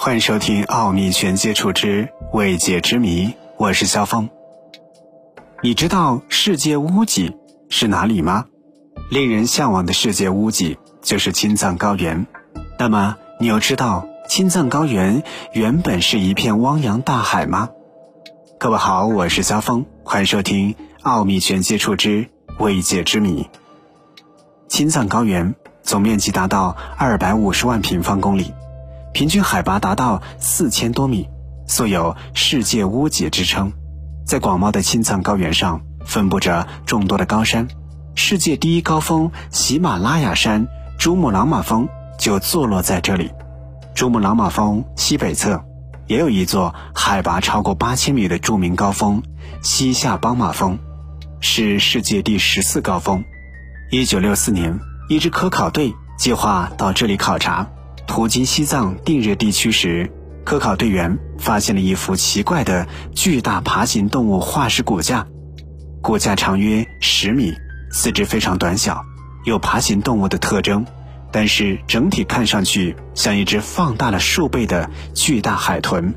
欢迎收听《奥秘全接触之未解之谜》，我是肖峰。你知道世界屋脊是哪里吗？令人向往的世界屋脊就是青藏高原。那么，你又知道青藏高原原本是一片汪洋大海吗？各位好，我是肖峰，欢迎收听《奥秘全接触之未解之谜》。青藏高原总面积达到二百五十万平方公里。平均海拔达到四千多米，素有“世界屋脊”之称。在广袤的青藏高原上，分布着众多的高山。世界第一高峰喜马拉雅山珠穆朗玛峰就坐落在这里。珠穆朗玛峰西北侧，也有一座海拔超过八千米的著名高峰西夏邦马峰，是世界第十四高峰。一九六四年，一支科考队计划到这里考察。途经西藏定日地区时，科考队员发现了一副奇怪的巨大爬行动物化石骨架，骨架长约十米，四肢非常短小，有爬行动物的特征，但是整体看上去像一只放大了数倍的巨大海豚。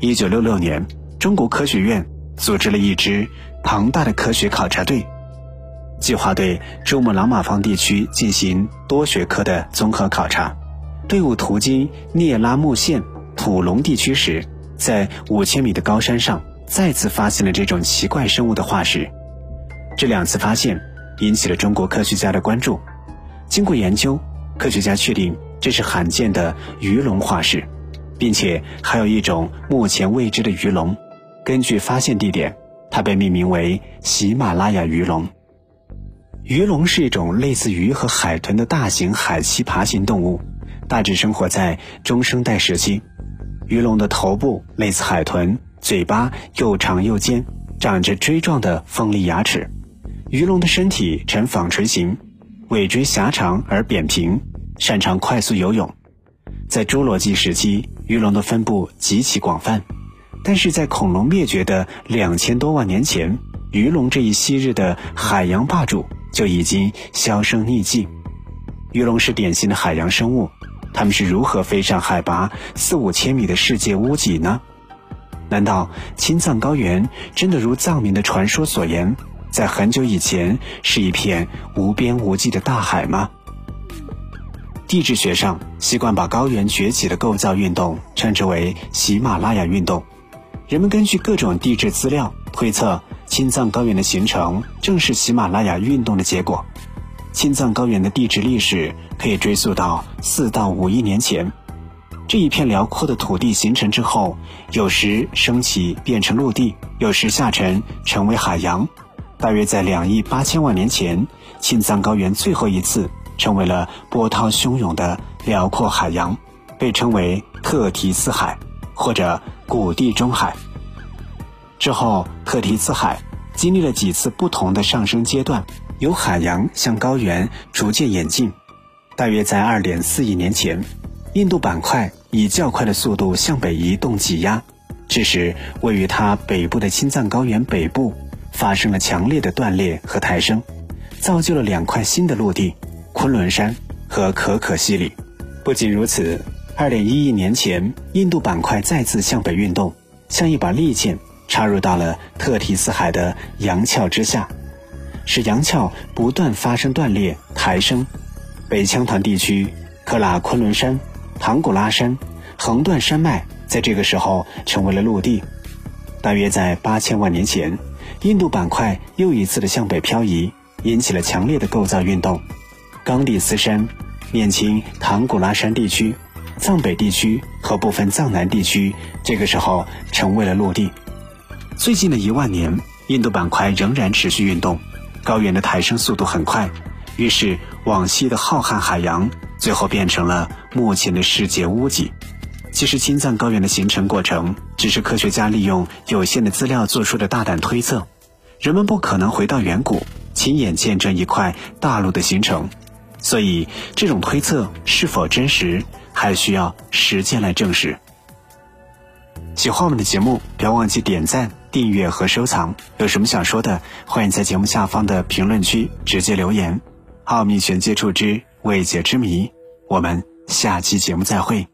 一九六六年，中国科学院组织了一支庞大的科学考察队。计划对珠穆朗玛峰地区进行多学科的综合考察。队伍途经聂拉木县土隆地区时，在五千米的高山上再次发现了这种奇怪生物的化石。这两次发现引起了中国科学家的关注。经过研究，科学家确定这是罕见的鱼龙化石，并且还有一种目前未知的鱼龙。根据发现地点，它被命名为喜马拉雅鱼龙。鱼龙是一种类似鱼和海豚的大型海栖爬行动物，大致生活在中生代时期。鱼龙的头部类似海豚，嘴巴又长又尖，长着锥状的锋利牙齿。鱼龙的身体呈纺锤形，尾椎狭长而扁平，擅长快速游泳。在侏罗纪时期，鱼龙的分布极其广泛，但是在恐龙灭绝的两千多万年前，鱼龙这一昔日的海洋霸主。就已经销声匿迹。鱼龙是典型的海洋生物，它们是如何飞上海拔四五千米的世界屋脊呢？难道青藏高原真的如藏民的传说所言，在很久以前是一片无边无际的大海吗？地质学上习惯把高原崛起的构造运动称之为喜马拉雅运动。人们根据各种地质资料推测。青藏高原的形成正是喜马拉雅运动的结果。青藏高原的地质历史可以追溯到四到五亿年前。这一片辽阔的土地形成之后，有时升起变成陆地，有时下沉成为海洋。大约在两亿八千万年前，青藏高原最后一次成为了波涛汹涌的辽阔海洋，被称为特提斯海或者古地中海。之后，特提斯海经历了几次不同的上升阶段，由海洋向高原逐渐演进。大约在2.4亿年前，印度板块以较快的速度向北移动挤压，致使位于它北部的青藏高原北部发生了强烈的断裂和抬升，造就了两块新的陆地——昆仑山和可可西里。不仅如此，2.1亿年前，印度板块再次向北运动，像一把利剑。插入到了特提斯海的洋壳之下，使洋壳不断发生断裂、抬升。北羌团地区、克拉昆仑山、唐古拉山横断山脉在这个时候成为了陆地。大约在八千万年前，印度板块又一次的向北漂移，引起了强烈的构造运动。冈底斯山、面青唐古拉山地区、藏北地区和部分藏南地区，这个时候成为了陆地。最近的一万年，印度板块仍然持续运动，高原的抬升速度很快，于是往昔的浩瀚海洋最后变成了目前的世界屋脊。其实，青藏高原的形成过程只是科学家利用有限的资料做出的大胆推测，人们不可能回到远古亲眼见证一块大陆的形成，所以这种推测是否真实，还需要实践来证实。喜欢我们的节目，不要忘记点赞。订阅和收藏，有什么想说的，欢迎在节目下方的评论区直接留言。奥秘全接触之未解之谜，我们下期节目再会。